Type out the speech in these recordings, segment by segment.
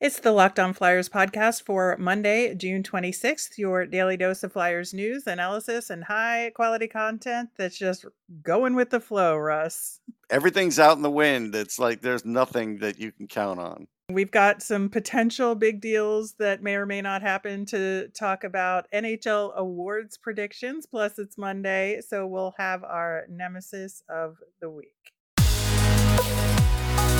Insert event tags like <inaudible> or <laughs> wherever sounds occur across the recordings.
It's the Locked On Flyers podcast for Monday, June 26th, your daily dose of Flyers news, analysis, and high quality content that's just going with the flow, Russ. Everything's out in the wind. It's like there's nothing that you can count on. We've got some potential big deals that may or may not happen to talk about NHL awards predictions. Plus, it's Monday, so we'll have our nemesis of the week.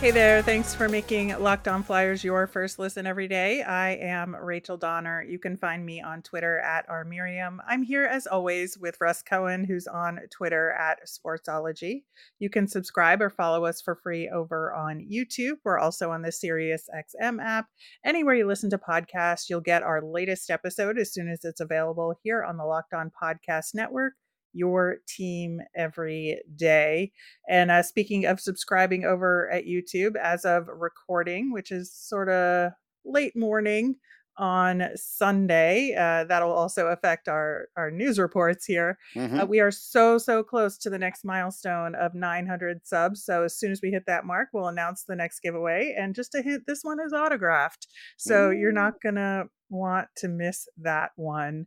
Hey there. Thanks for making Locked On Flyers your first listen every day. I am Rachel Donner. You can find me on Twitter at rmiriam. I'm here as always with Russ Cohen, who's on Twitter at Sportsology. You can subscribe or follow us for free over on YouTube. We're also on the Sirius XM app. Anywhere you listen to podcasts, you'll get our latest episode as soon as it's available here on the Locked On Podcast Network your team every day. And uh, speaking of subscribing over at YouTube, as of recording, which is sort of late morning on Sunday, uh, that'll also affect our our news reports here. Mm-hmm. Uh, we are so so close to the next milestone of 900 subs. So as soon as we hit that mark, we'll announce the next giveaway. And just a hint, this one is autographed, so mm-hmm. you're not gonna want to miss that one.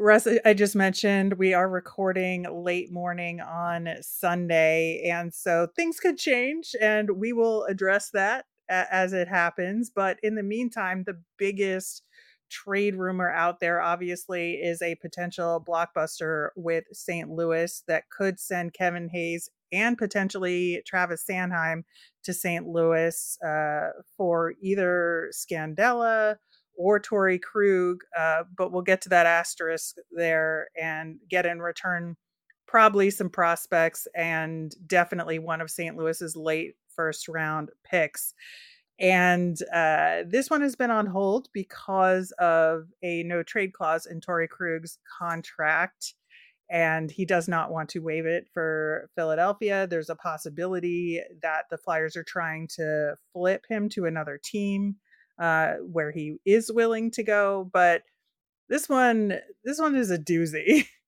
Russ, I just mentioned we are recording late morning on Sunday, and so things could change, and we will address that as it happens. But in the meantime, the biggest trade rumor out there obviously is a potential blockbuster with St. Louis that could send Kevin Hayes and potentially Travis Sanheim to St. Louis uh, for either Scandella or Torey Krug, uh, but we'll get to that asterisk there and get in return probably some prospects and definitely one of St. Louis's late first round picks. And uh, this one has been on hold because of a no trade clause in Torey Krug's contract. And he does not want to waive it for Philadelphia. There's a possibility that the Flyers are trying to flip him to another team uh, where he is willing to go. But this one, this one is a doozy. <laughs>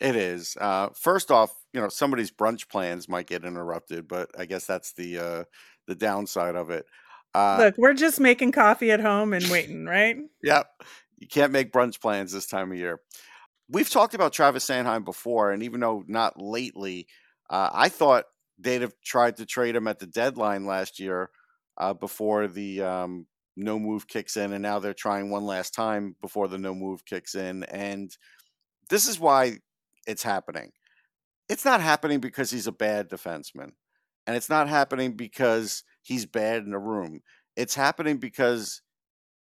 It is. Uh, first off, you know somebody's brunch plans might get interrupted, but I guess that's the uh, the downside of it. Uh, Look, we're just making coffee at home and <laughs> waiting, right? yep. You can't make brunch plans this time of year. We've talked about Travis Sanheim before, and even though not lately, uh, I thought they'd have tried to trade him at the deadline last year uh, before the um, no move kicks in, and now they're trying one last time before the no move kicks in. And this is why it's happening. It's not happening because he's a bad defenseman, and it's not happening because he's bad in a room. It's happening because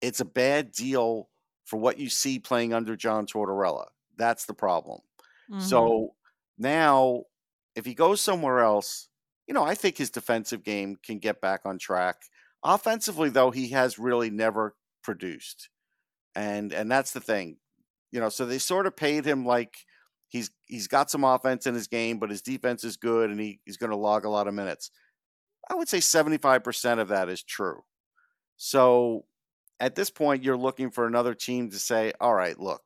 it's a bad deal for what you see playing under John Tortorella. That's the problem. Mm-hmm. So now, if he goes somewhere else, you know, I think his defensive game can get back on track. Offensively, though, he has really never produced, and and that's the thing, you know. So they sort of paid him like he's he's got some offense in his game, but his defense is good, and he, he's going to log a lot of minutes. I would say seventy five percent of that is true. So at this point, you're looking for another team to say, "All right, look,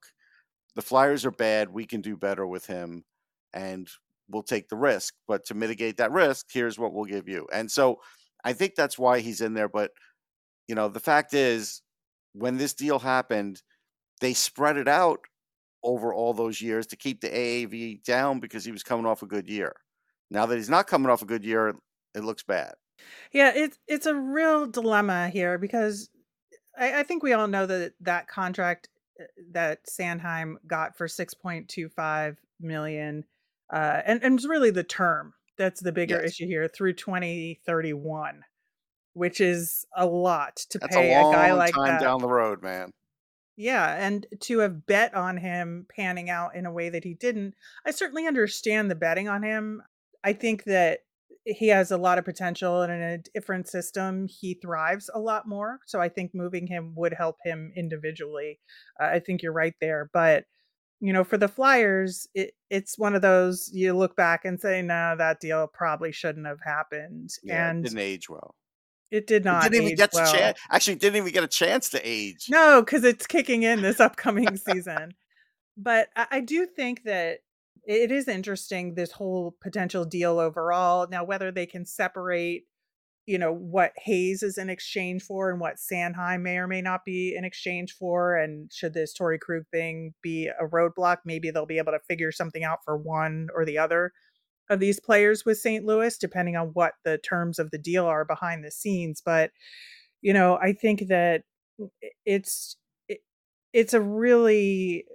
the Flyers are bad. We can do better with him, and we'll take the risk. But to mitigate that risk, here's what we'll give you." And so I think that's why he's in there. But you know, the fact is, when this deal happened, they spread it out over all those years to keep the AAV down because he was coming off a good year. Now that he's not coming off a good year, it looks bad. Yeah, it's it's a real dilemma here because I, I think we all know that that contract uh, that Sanheim got for six point two five million, uh, and and it's really the term that's the bigger yes. issue here through 2031, which is a lot to that's pay a, a, guy like time that. down the road, man. Yeah, and to have bet on him panning out in a way that he didn't, I certainly understand the betting on him. I think that he has a lot of potential and in a different system he thrives a lot more so i think moving him would help him individually uh, i think you're right there but you know, for the Flyers, it, it's one of those you look back and say, no, that deal probably shouldn't have happened. Yeah, and it didn't age well. It did not. It didn't even get well. a chance. Actually, didn't even get a chance to age. No, because it's kicking in this upcoming <laughs> season. But I, I do think that it is interesting this whole potential deal overall. Now, whether they can separate, you know, what Hayes is in exchange for and what Sanheim may or may not be in exchange for, and should this Torey Krug thing be a roadblock, maybe they'll be able to figure something out for one or the other of these players with St. Louis, depending on what the terms of the deal are behind the scenes. But you know, I think that mm, it's it, it's a really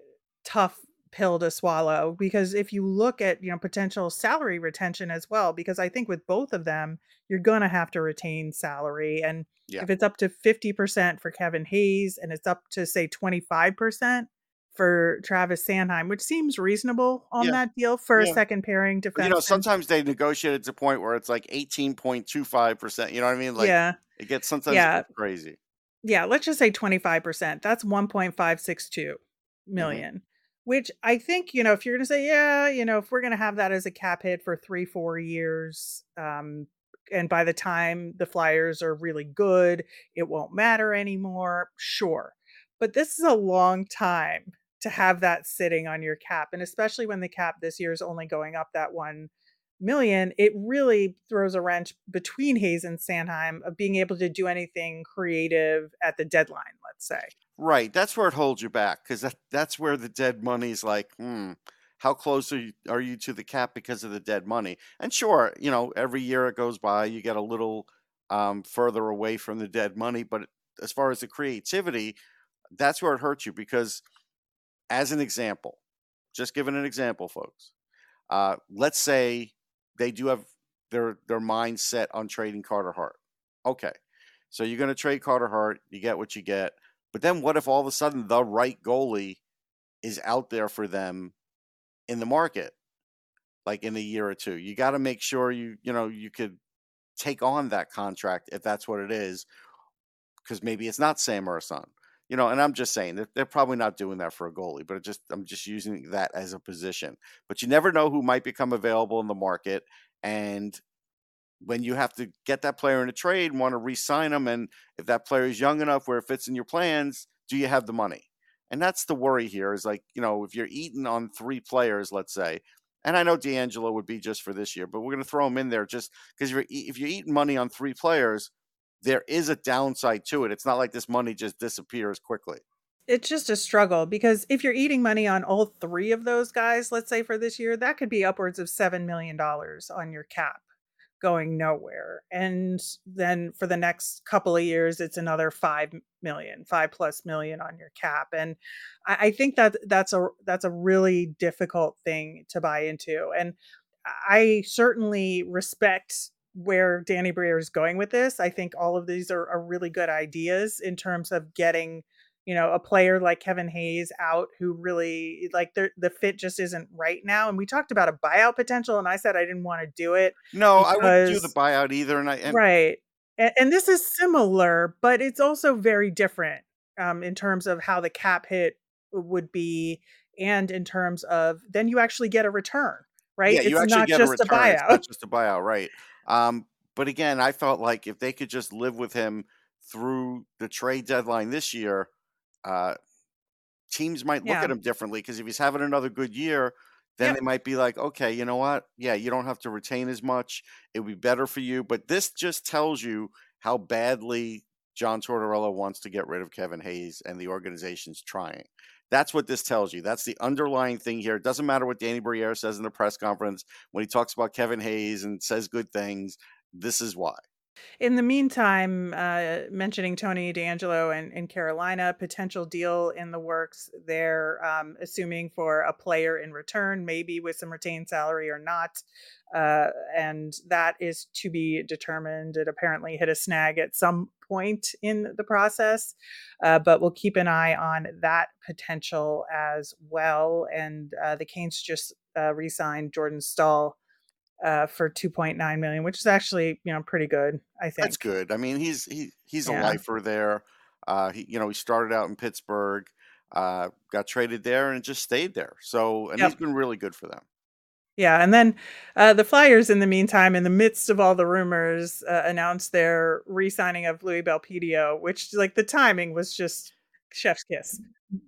tough pill to swallow because if you look at you know potential salary retention as well because i think with both of them you're going to have to retain salary and Yeah. if it's up to 50% for kevin hayes and it's up to say 25% for travis sanheim which seems reasonable on Yeah. that deal for Yeah. a second pairing defense you know, sometimes they negotiate it to a point where it's like eighteen point two five percent. You know what I mean? Like yeah it gets sometimes Yeah. crazy. yeah, let's just say 25%. That's 1.562 million. Mm-hmm. Which I think, you know, if you're going to say, yeah, you know, if we're going to have that as a cap hit for three, four years, um, and by the time the Flyers are really good, it won't matter anymore. Sure. But this is a long time to have that sitting on your cap. And especially when the cap this year is only going up that one million, it really throws a wrench between Hayes and Sanheim of being able to do anything creative at the deadline, let's say. Right. That's where it holds you back because that, that's where the dead money's like, hmm, how close are you, are you to the cap because of the dead money? And sure, you know, every year it goes by, you get a little um, further away from the dead money. But as far as the creativity, that's where it hurts you because, as an example, just giving an example, folks, uh, let's say they do have their their mind set on trading Carter Hart. Okay, so you're going to trade Carter Hart, you get what you get. But then what if all of a sudden the right goalie is out there for them in the market, like in a year or two? You got to make sure you you know you could take on that contract if that's what it is, because maybe it's not Sam or son. You know, and I'm just saying that they're probably not doing that for a goalie, but just I'm just using that as a position. But you never know who might become available in the market, and when you have to get that player in a trade, want to re-sign them, and if that player is young enough where it fits in your plans, do you have the money? And that's the worry here. Is like you know if you're eating on three players, let's say, and I know D'Angelo would be just for this year, but we're going to throw him in there just because e- if you're eating money on three players, there is a downside to it. It's not like this money just disappears quickly. It's just a struggle because if you're eating money on all three of those guys, let's say for this year, that could be upwards of $7 million on your cap going nowhere. And then for the next couple of years, it's another 5 million, five plus million on your cap. And I, I think that that's a, that's a really difficult thing to buy into. And I certainly respect where Danny Briere is going with this. I think all of these are, are really good ideas in terms of getting, you know, a player like Kevin Hayes out who really like the the fit just isn't right now. And we talked about a buyout potential, and I said I didn't want to do it. No, I wouldn't do the buyout either. And I and right. And, and this is similar, but it's also very different um, in terms of how the cap hit would be, and in terms of then you actually get a return, right? Yeah, you it's actually not get just a a, return. It's buyout. not just a buyout, right? Um, but again, I felt like if they could just live with him through the trade deadline this year, uh, teams might look Yeah. at him differently because if he's having another good year, then Yep. they might be like, okay, you know what? Yeah, you don't have to retain as much. It would be better for you. But this just tells you how badly John Tortorella wants to get rid of Kevin Hayes and the organization's trying. That's what this tells you. That's the underlying thing here. It doesn't matter what Danny Briere says in the press conference when he talks about Kevin Hayes and says good things. This is why. In the meantime, uh, mentioning Tony D'Angelo and in Carolina, potential deal in the works there, um, assuming for a player in return, maybe with some retained salary or not. Uh, and that is to be determined. It apparently hit a snag at some point in the process, uh, but we'll keep an eye on that potential as well. And uh, the Canes just uh, re signed Jordan Staal uh, for 2.9 million, which is actually you know pretty good. I think That's good. I mean, he's he he's a Yeah. lifer there. Uh, he you know he started out in Pittsburgh, uh, got traded there, and just stayed there. So and Yep. he's been really good for them. Yeah, and then uh, the Flyers, in the meantime, in the midst of all the rumors, uh, announced their re-signing of Louis Belpedio, which, like, the timing was just chef's kiss.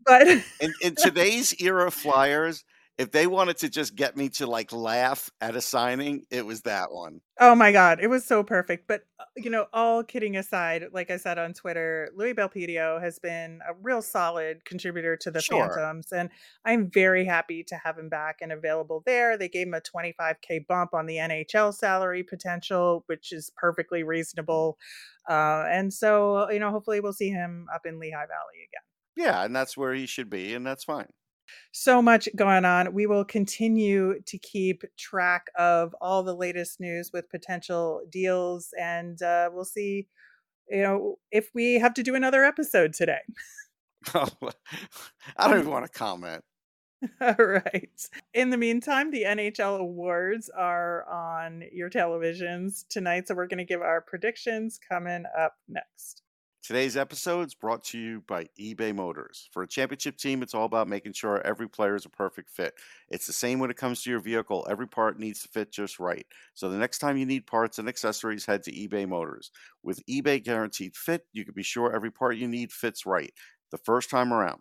But in, in today's era, Flyers, if they wanted to just get me to like laugh at a signing, it was that one. Oh my god, it was so perfect. But uh, you know, all kidding aside, like I said on Twitter, Louis Belpedio has been a real solid contributor to the Sure. Phantoms, and I'm very happy to have him back and available there. They gave him a 25k bump on the NHL salary potential, which is perfectly reasonable. Uh, and so, you know, hopefully we'll see him up in Lehigh Valley again. Yeah, and that's where he should be, and that's fine. So much going on. We will continue to keep track of all the latest news with potential deals, and uh, we'll see, you know, if we have to do another episode today. <laughs> <laughs> I don't even want to comment. <laughs> all right. In the meantime, the NHL awards are on your televisions tonight, so we're going to give our predictions coming up next. Today's episode is brought to you by eBay Motors. For a championship team, it's all about making sure every player is a perfect fit. It's the same when it comes to your vehicle. Every part needs to fit just right. So the next time you need parts and accessories, head to eBay Motors. With eBay Guaranteed Fit, you can be sure every part you need fits right the first time around.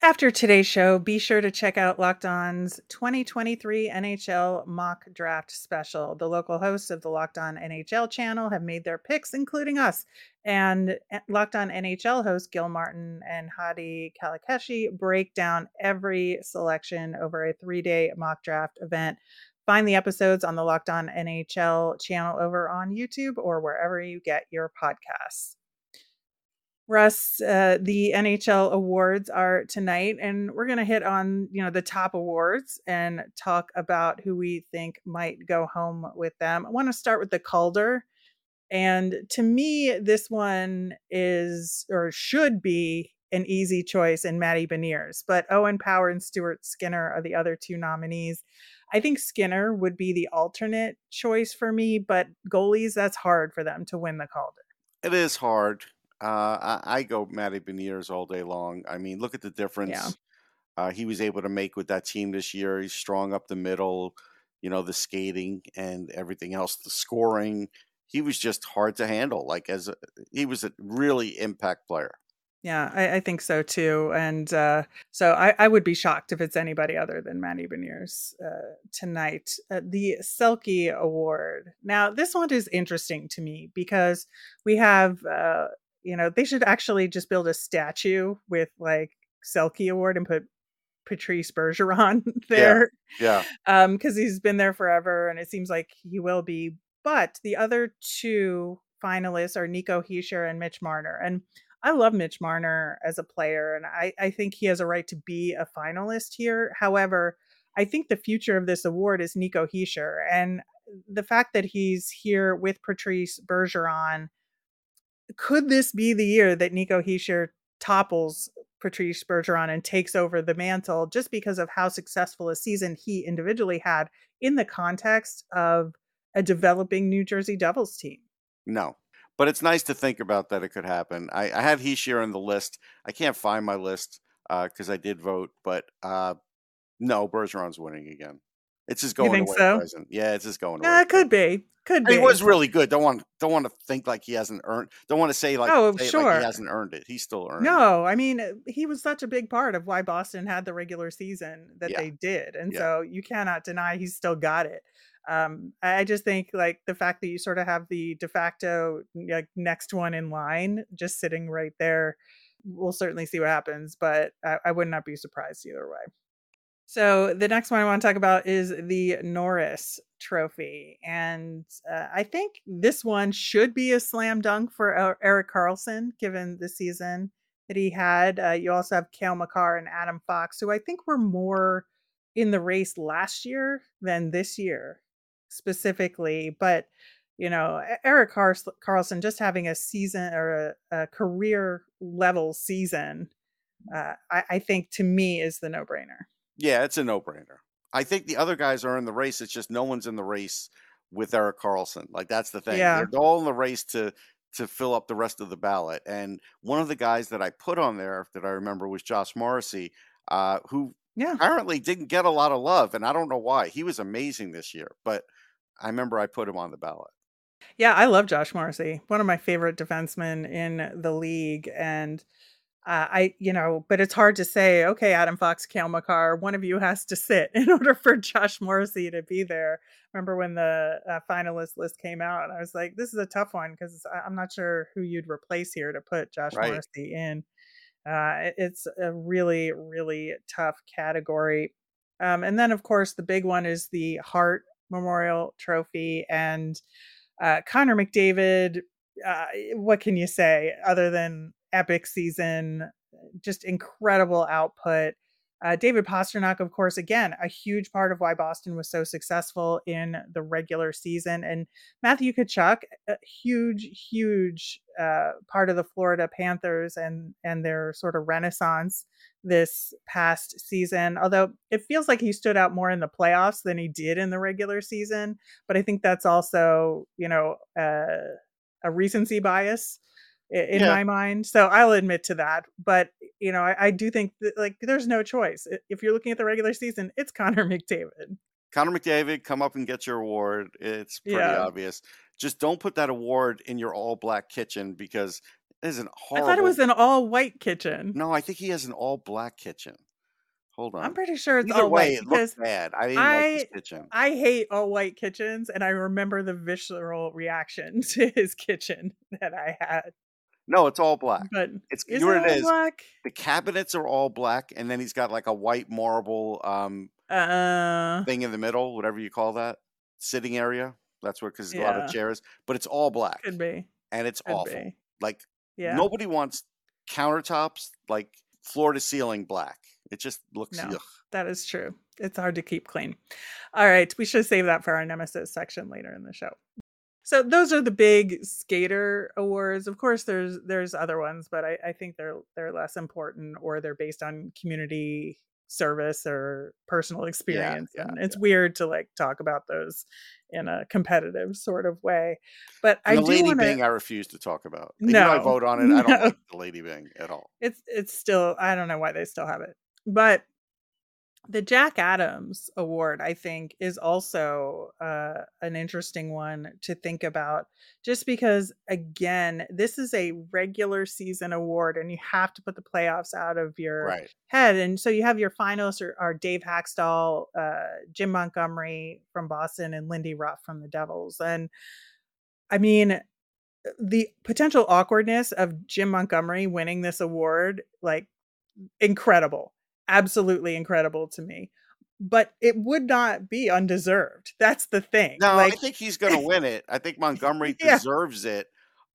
After today's show, be sure to check out Locked On's 2023 NHL mock draft special. The local hosts of the Locked On NHL channel have made their picks, including us. And eh, Locked On NHL hosts Gil Martin and Hadi Kalakashi break down every selection over a three day mock draft event. Find the episodes on the Locked On NHL channel over on YouTube or wherever you get your podcasts. Russ, uh, the NHL awards are tonight, and we're going to hit on you know the top awards and talk about who we think might go home with them. I want to start with the Calder, and to me, this one is or should be an easy choice in Matty Beniers, but Owen Power and Stuart Skinner are the other two nominees. I think Skinner would be the alternate choice for me, but goalies that's hard for them to win the Calder. It is hard. Uh, I, I go Matty Beniers all day long. I mean, look at the difference uh, he was able to make with that team this year. He's strong up the middle, you know, the skating and everything else, the scoring. He was just hard to handle. Like as a, he was a really impact player. Yeah, I, I think so too. And uh, so I, I would be shocked if it's anybody other than Matty Beniers uh, tonight. Uh, the Selke Award. Now, this one is interesting to me because we have, uh, you know, they should actually just build a statue with like Selke Award and put Patrice Bergeron <laughs> there. Yeah. Um, because he's been there forever and it seems like he will be. But the other two finalists are Nico Hischier and Mitch Marner. And I love Mitch Marner as a player, and I, I think he has a right to be a finalist here. However, I think the future of this award is Nico Hischier, and the fact that he's here with Patrice Bergeron, could this be the year that Nico Hischier topples Patrice Bergeron and takes over the mantle just because of how successful a season he individually had in the context of a developing New Jersey Devils team? No. But it's nice to think about that it could happen. I, I have Hischier on the list. I can't find my list because uh, I did vote, but uh, no, Bergeron's winning again. It's just going away so? present. Yeah, it's just going Yeah, away. it could be. Could be. he was really good. Don't want don't want to think like he hasn't earned. Don't want to say like, Oh, it like sure. he hasn't earned it. He still earned it. No, I mean, uh, he was such a big part of why Boston had the regular season that Yeah. they did. And Yeah. so you cannot deny he's still got it. Um, I I just think like the fact that you sort of have the de facto like next one in line just sitting right there, we'll certainly see what happens, but I, I would not be surprised either way. So the next one I want to talk about is the Norris Trophy, and uh, I think this one should be a slam dunk for Erik Karlsson, given the season that he had. Uh, you also have Cale Makar and Adam Fox, who I think were more in the race last year than this year specifically. But you know, Erik Car- Karlsson just having a season or a, a career level season, uh, I, I think to me is the no brainer. Yeah, it's a no brainer. I think the other guys are in the race. It's just no one's in the race with Erik Karlsson. Like that's the thing. Yeah. They're all in the race to to fill up the rest of the ballot. And one of the guys that I put on there that I remember was Josh Morrissey, uh, who Yeah. apparently didn't get a lot of love, and I don't know why. He was amazing this year, but I remember I put him on the ballot. Yeah, I love Josh Morrissey, one of my favorite defensemen in the league. And uh, I, you know, but it's hard to say, okay, Adam Fox, Cale Makar, one of you has to sit <laughs> in order for Josh Morrissey to be there. Remember when the uh, finalist list came out? I was like, this is a tough one because I'm not sure who you'd replace here to put Josh Right. Morrissey in. Uh, it's a really, really tough category. Um, and then, of course, the big one is the Hart Memorial Trophy. And uh, Connor McDavid, uh, what can you say other than epic season, just incredible output. Uh, David Pastrnak, of course, again, a huge part of why Boston was so successful in the regular season. And Matthew Tkachuk, a huge, huge uh, part of the Florida Panthers and and their sort of renaissance this past season. Although it feels like he stood out more in the playoffs than he did in the regular season. But I think that's also, you know, uh, a recency bias in Yeah. my mind. So I'll admit to that. But you know, I, I do think that like there's no choice. If you're looking at the regular season, it's <laughs> Connor McDavid. Connor McDavid, come up and get your award. It's pretty Yeah. obvious. Just don't put that award in your all black kitchen because it isn't I thought it was an all white kitchen. No, I think he has an all black kitchen. Hold on. I'm pretty sure it's Either all way, white it looks bad. I didn't like his kitchen. I hate all white kitchens, and I remember the visceral reaction <laughs> to his kitchen that I had. No, it's all black. But It's is you know it all is. black? The cabinets are all black, and then he's got like a white marble um Uh, thing in the middle, whatever you call that, sitting area. That's where because a lot of chairs, but it's all black, could be. and it's Could awful. be. Like Yeah. nobody wants countertops like floor to ceiling black. It just looks No. ugh. That is true. It's hard to keep clean. All right, we should save that for our nemesis section later in the show. So those are the big skater awards. Of course, there's there's other ones, but I, I think they're they're less important or they're based on community service or personal experience. yeah, and it's weird to like talk about those in a competitive sort of way. But And I the do Lady want Byng. I refuse to talk about. Even though I vote on it. I don't No. like the Lady Byng at all. it's it's still I don't know why they still have it. But the Jack Adams Award, I think, is also uh, an interesting one to think about, just because, again, this is a regular season award, and you have to put the playoffs out of your Right. head. And so you have your finalists are, are Dave Hakstol, uh, Jim Montgomery from Boston, and Lindy Ruff from the Devils. And I mean, the potential awkwardness of Jim Montgomery winning this award, like incredible, absolutely incredible to me. But it would not be undeserved. That's the thing. No, like, I think he's going <laughs> to win it. I think Montgomery Yeah. deserves it.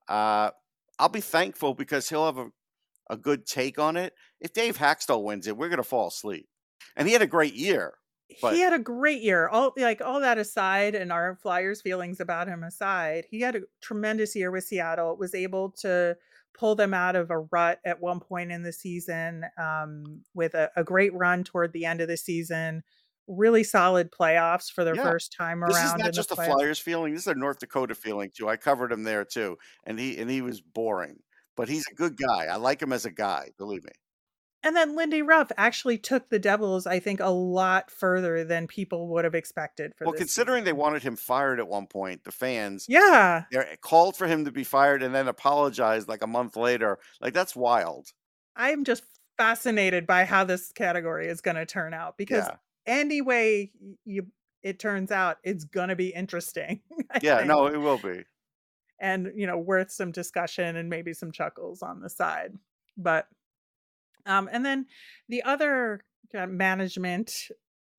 Uh, I'll be thankful because he'll have a, a good take on it. If Dave Hakstol wins it, we're going to fall asleep. And he had a great year. but- he had a great year. All like all that aside, and our Flyers feelings about him aside, he had a tremendous year with Seattle. Was able to pull them out of a rut at one point in the season um, with a, a great run toward the end of the season. Really solid playoffs for their Yeah. first time around. This is not the just a playoffs. Flyers feeling. This is a North Dakota feeling too. I covered him there too, and he and he was boring, but he's a good guy. I like him as a guy. Believe me. And then Lindy Ruff actually took the Devils, I think, a lot further than people would have expected for Well, considering they wanted him fired at one point, the fans Yeah. they called for him to be fired and then apologized like a month later. Like that's wild. I'm just fascinated by how this category is going to turn out because Yeah. any way you it turns out it's going to be interesting. <laughs> Yeah, think, no, it will be. and you know worth some discussion and maybe some chuckles on the side. But um and then the other kind of management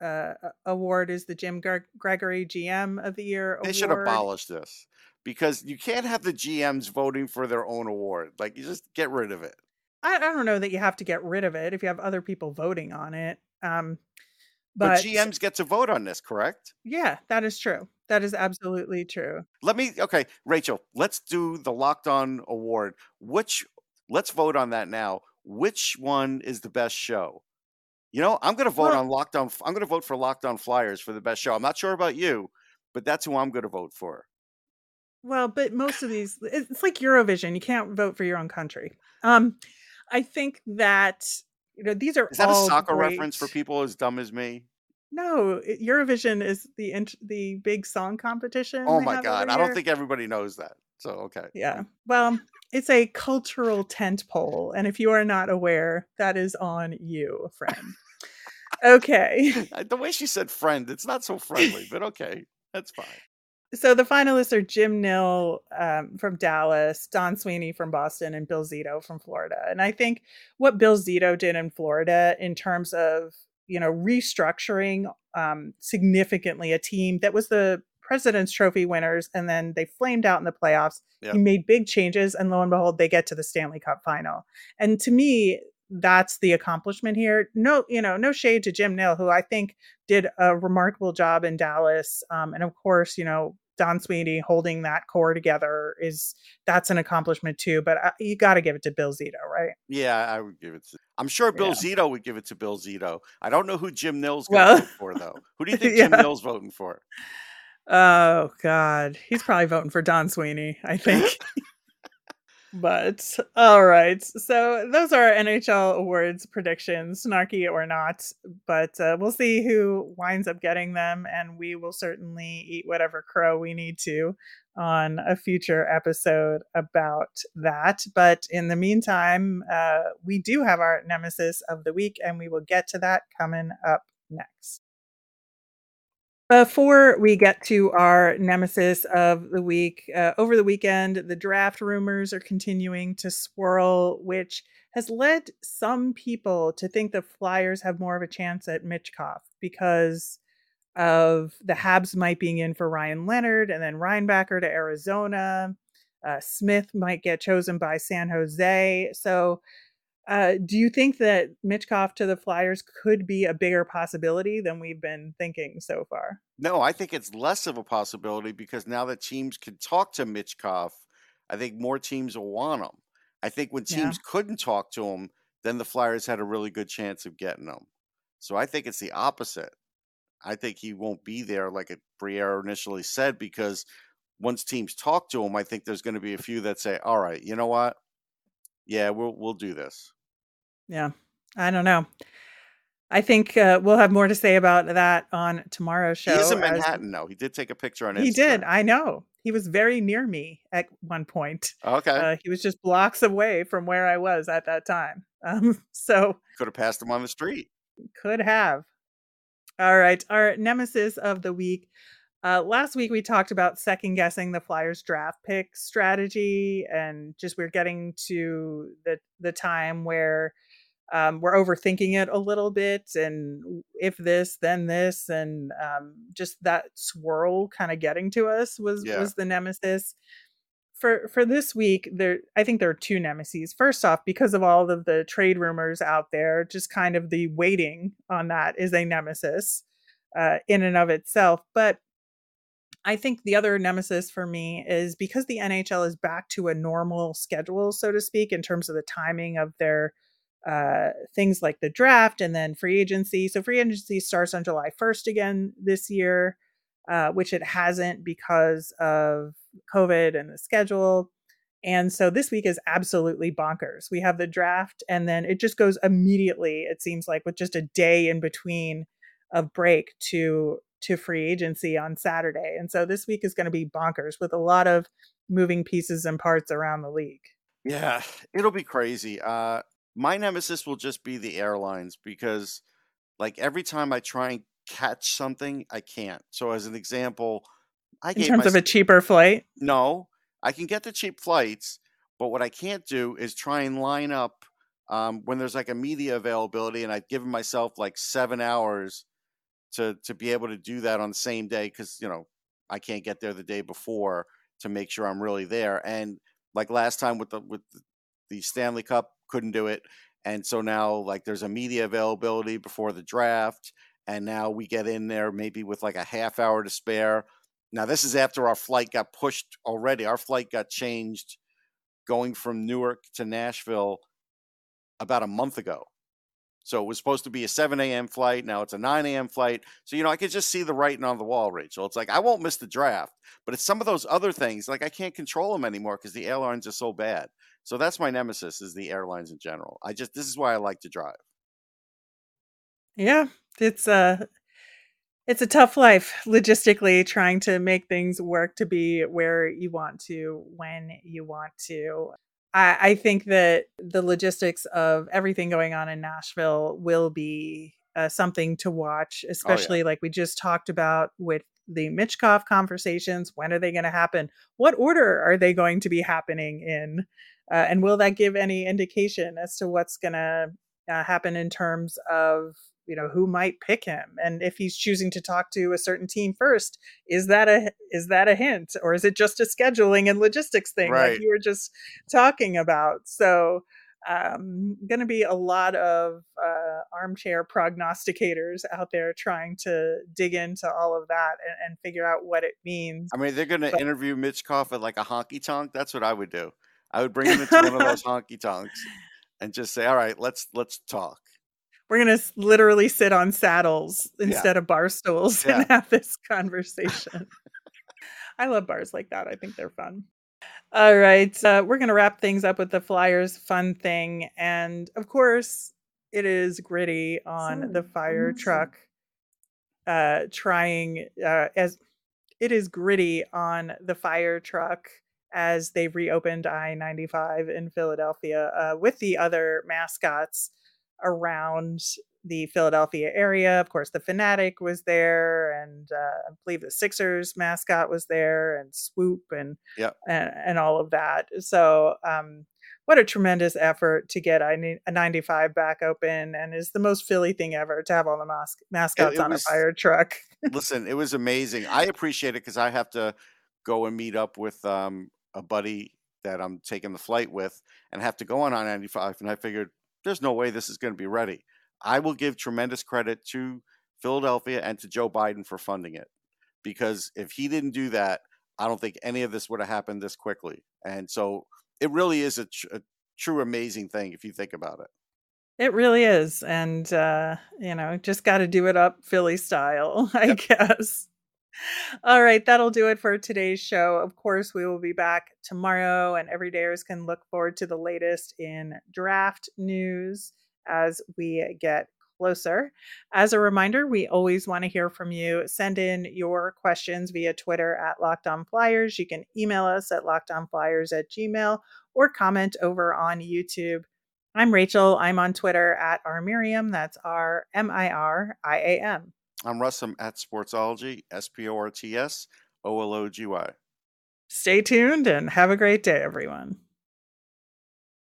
uh award is the Jim Gre- Gregory GM of the year They should abolish this because you can't have the GMs voting for their own award. Like you just get rid of it. I, I don't know that you have to get rid of it if you have other people voting on it. Um, But, But GMs get to vote on this, correct? yeah, that is true. That is absolutely true. Let me okay, Rachel, let's do the Locked On Award. Which let's vote on that now. Which one is the best show? You know, I'm going to vote Well- on Locked On. I'm going to vote for Locked On Flyers for the best show. I'm not sure about you, but that's who I'm going to vote for. Well, but most of these it's like Eurovision. You can't vote for your own country. Um I think that you know these are Is that a soccer reference for people as dumb as me? No, Eurovision is the int- the big song competition. Oh my god, I don't think everybody knows that. So okay. Yeah. Well, it's a cultural tent pole, and if you are not aware, that is on you, friend. okay. <laughs> The way she said friend, it's not so friendly, but okay. That's fine. So the finalists are Jim Nill um, from Dallas, Don Sweeney from Boston, and Bill Zito from Florida. And I think what Bill Zito did in Florida in terms of you know restructuring um, significantly a team that was the President's Trophy winners, and then they flamed out in the playoffs. Yeah. He made big changes, and lo and behold, they get to the Stanley Cup final. And to me, that's the accomplishment here. No, you know, no shade to Jim Nill, who I think did a remarkable job in Dallas. Um, and of course, you know, Don Sweeney holding that core together is that's an accomplishment too. But uh, you got to give it to Bill Zito, right? Yeah, I would give it to I'm sure Bill Yeah. Zito would give it to Bill Zito. I don't know who Jim Nill's gonna Well- for though. Who do you <laughs> think Jim Yeah. Nill's voting for? Oh God, he's probably voting for Don Sweeney, I think. <laughs> <laughs> but all right, so those are our NHL awards predictions, snarky or not. But uh, we'll see who winds up getting them, and we will certainly eat whatever crow we need to on a future episode about that. But in the meantime, uh, we do have our nemesis of the week, and we will get to that coming up next. Before we get to our nemesis of the week, uh, over the weekend, the draft rumors are continuing to swirl, which has led some people to think the Flyers have more of a chance at Michkov because of the Habs might being in for Ryan Leonard and then Reinbacher to Arizona. Uh, Smith might get chosen by San Jose. So, uh, do you think that Michkov to the Flyers could be a bigger possibility than we've been thinking so far? No, I think it's less of a possibility because now that teams can talk to Michkov, I think more teams will want him. I think when Yeah. teams couldn't talk to him, then the Flyers had a really good chance of getting him. So I think it's the opposite. I think he won't be there like Briere initially said because once teams talk to him, I think there's going to be a few that say, "All right, you know what? Yeah, we'll we'll do this." Yeah, I don't know. I think uh, we'll have more to say about that on tomorrow's show. he is in Manhattan, though. He did take a picture on Instagram. He did. I know. He was very near me at one point. okay, Uh, he was just blocks away from where I was at that time. Um, <laughs> so could have passed him on the street. could have. All right. Our nemesis of the week. Uh, last week we talked about second guessing the Flyers draft pick strategy, and just we're getting to the the time where um, we're overthinking it a little bit, and if this, then this, and um, just that swirl kind of getting to us was Yeah. was the nemesis. For for this week, there I think there are two nemesis. First off, because of all of the trade rumors out there, just kind of the waiting on that is a nemesis uh, in and of itself. But I think the other nemesis for me is because the NHL is back to a normal schedule, so to speak, in terms of the timing of their uh, things like the draft and then free agency. So free agency starts on July 1st again this year, uh, which it hasn't because of COVID and the schedule. And so this week is absolutely bonkers. We have the draft, and then it just goes immediately, it seems like, with just a day in between of break to to free agency on Saturday. And so this week is going to be bonkers with a lot of moving pieces and parts around the league. Yeah, it'll be crazy. Uh, my nemesis will just be the airlines because, like, every time I try and catch something, I can't. So, as an example, I In terms of a cheaper flight, no, I can get the cheap flights, but what I can't do is try and line up um, when there's like a media availability, and I've given myself like seven hours to to be able to do that on the same day because you know I can't get there the day before to make sure I'm really there. And like last time with the with the- Stanley Cup, couldn't do it, and so now like there's a media availability before the draft, and now we get in there maybe with like a half hour to spare. Now this is after our flight got pushed already. Our flight got changed going from Newark to Nashville about a month ago. So it was supposed to be a 7 a.m. flight. Now it's a 9 a.m. flight. So, you know, I could just see the writing on the wall, Rachel. It's like, I won't miss the draft, but it's some of those other things. Like, I can't control them anymore because the airlines are so bad. So that's my nemesis is the airlines in general. I just, this is why I like to drive. Yeah. It's, uh, it's a tough life logistically trying to make things work to be where you want to when you want to. I, I think that the logistics of everything going on in Nashville will be uh, something to watch, especially oh, yeah. like we just talked about with the Michkov conversations. When are they going to happen? What order are they going to be happening in? Uh, and will that give any indication as to what's going to uh, happen in terms of you know who might pick him? And if he's choosing to talk to a certain team first is that a is that a hint? Or is it just a scheduling and logistics thing right. like you were just talking about? So um going to be a lot of uh, armchair prognosticators out there trying to dig into all of that and, and figure out what it means. I mean they're going to interview Michkov at like a honky tonk? That's what i would do. I would bring him into one of those <laughs> honky tonks and just say all right let's let's talk we're gonna literally sit on saddles instead yeah. of bar stools <laughs> yeah. and have this conversation. <laughs> I love bars like that. I think they're fun. All right, uh, we're gonna wrap things up with the Flyers fun thing, and of course, it is gritty on Sorry. the fire truck. Uh, trying uh, as it is gritty on the fire truck as they reopened I ninety five in Philadelphia uh, with the other mascots around the Philadelphia area. Of course, the Fanatic was there, and uh, I believe the Sixers mascot was there, and Swoop, and yeah, and, and all of that. So, um, what a tremendous effort to get a 95 back open, and is the most Philly thing ever to have all the mas- mascots it, it on was, a fire truck. <laughs> listen, it was amazing. I appreciate it because I have to go and meet up with um, a buddy that I'm taking the flight with, and have to go on I 95, and I figured there's no way this is going to be ready. I will give tremendous credit to Philadelphia and to Joe Biden for funding it because if he didn't do that, I don't think any of this would have happened this quickly. And so it really is a, tr- a true amazing thing if you think about it. It really is. And, uh, you know, just got to do it up Philly style, <laughs> I yep. guess. All right, that'll do it for today's show. Of course, we will be back tomorrow, and everydayers can look forward to the latest in draft news as we get closer. As a reminder, we always want to hear from you. Send in your questions via Twitter at Locked On Flyers. You can email us at lockedonflyers at gmail or comment over on YouTube. I'm Rachel. I'm on Twitter at R Miriam. That's R M I R I A M. I'm Russ. I'm at Sportsology, S P O R T S O L O G Y. Stay tuned and have a great day, everyone.